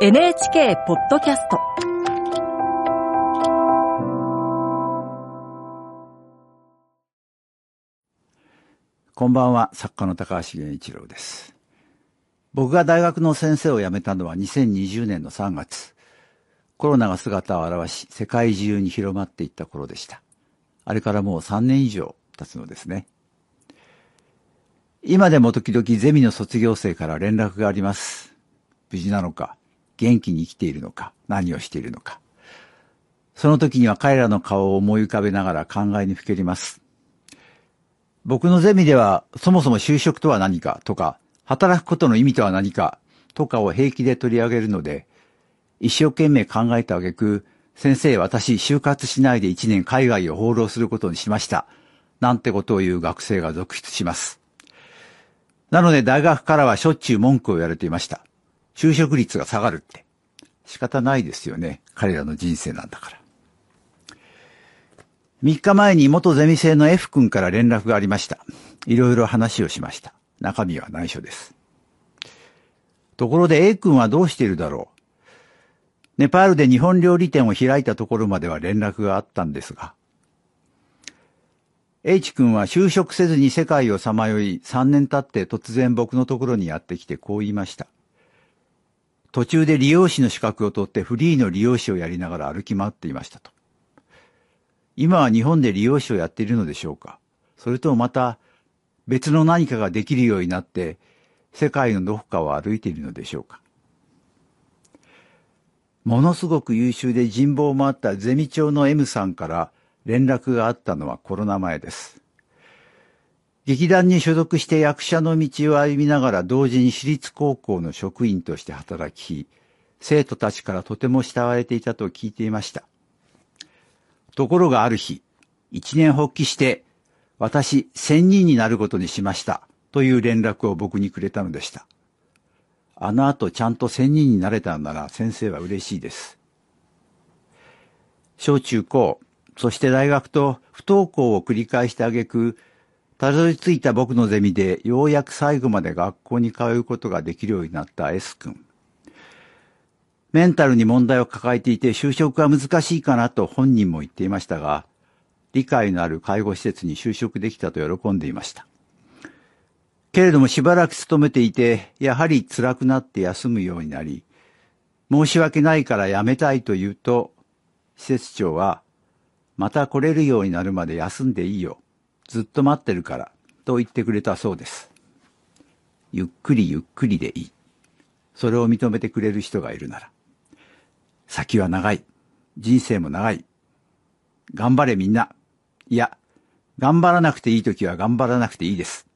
NHK ポッドキャストこんばんは、作家の高橋源一郎です。僕が大学の先生を辞めたのは2020年の3月。コロナが姿を現し、世界中に広まっていった頃でした。あれからもう3年以上経つのですね。今でも時々ゼミの卒業生から連絡があります。無事なのか、元気に生きているのか、何をしているのか。その時には彼らの顔を思い浮かべながら考えにふけります。僕のゼミでは、そもそも就職とは何かとか、働くことの意味とは何かとかを平気で取り上げるので、一生懸命考えた挙句、先生私就活しないで一年海外を放浪することにしました。なんてことを言う学生が続出します。なので大学からはしょっちゅう文句を言われていました。就職率が下がるって。仕方ないですよね。彼らの人生なんだから。3日前に元ゼミ生の F 君から連絡がありました。いろいろ話をしました。中身は内緒です。ところで A 君はどうしているだろうネパールで日本料理店を開いたところまでは連絡があったんですが、H 君は就職せずに世界をさまよい3年経って突然僕のところにやってきてこう言いました。途中で利用士の資格を取ってフリーの利用士をやりながら歩き回っていましたと。今は日本で利用士をやっているのでしょうかそれともまた別の何かができるようになって世界のどこかを歩いているのでしょうかものすごく優秀で人望もあったゼミ長の M さんから連絡があったのはコロナ前です。劇団に所属して役者の道を歩みながら同時に私立高校の職員として働き、生徒たちからとても慕われていたと聞いていました。ところがある日、一年発起して、私、千人になることにしました、という連絡を僕にくれたのでした。あの後ちゃんと千人になれたのなら先生は嬉しいです。小中高、そして大学と不登校を繰り返してあげく、たどり着いた僕のゼミでようやく最後まで学校に通うことができるようになった S 君。メンタルに問題を抱えていて就職は難しいかなと本人も言っていましたが、理解のある介護施設に就職できたと喜んでいました。けれどもしばらく勤めていて、やはり辛くなって休むようになり、申し訳ないから辞めたいと言うと、施設長は、また来れるようになるまで休んでいいよ。ずっと待ってるから、と言ってくれたそうです。ゆっくりゆっくりでいい。それを認めてくれる人がいるなら。先は長い。人生も長い。頑張れみんな。いや、頑張らなくていい時は頑張らなくていいです。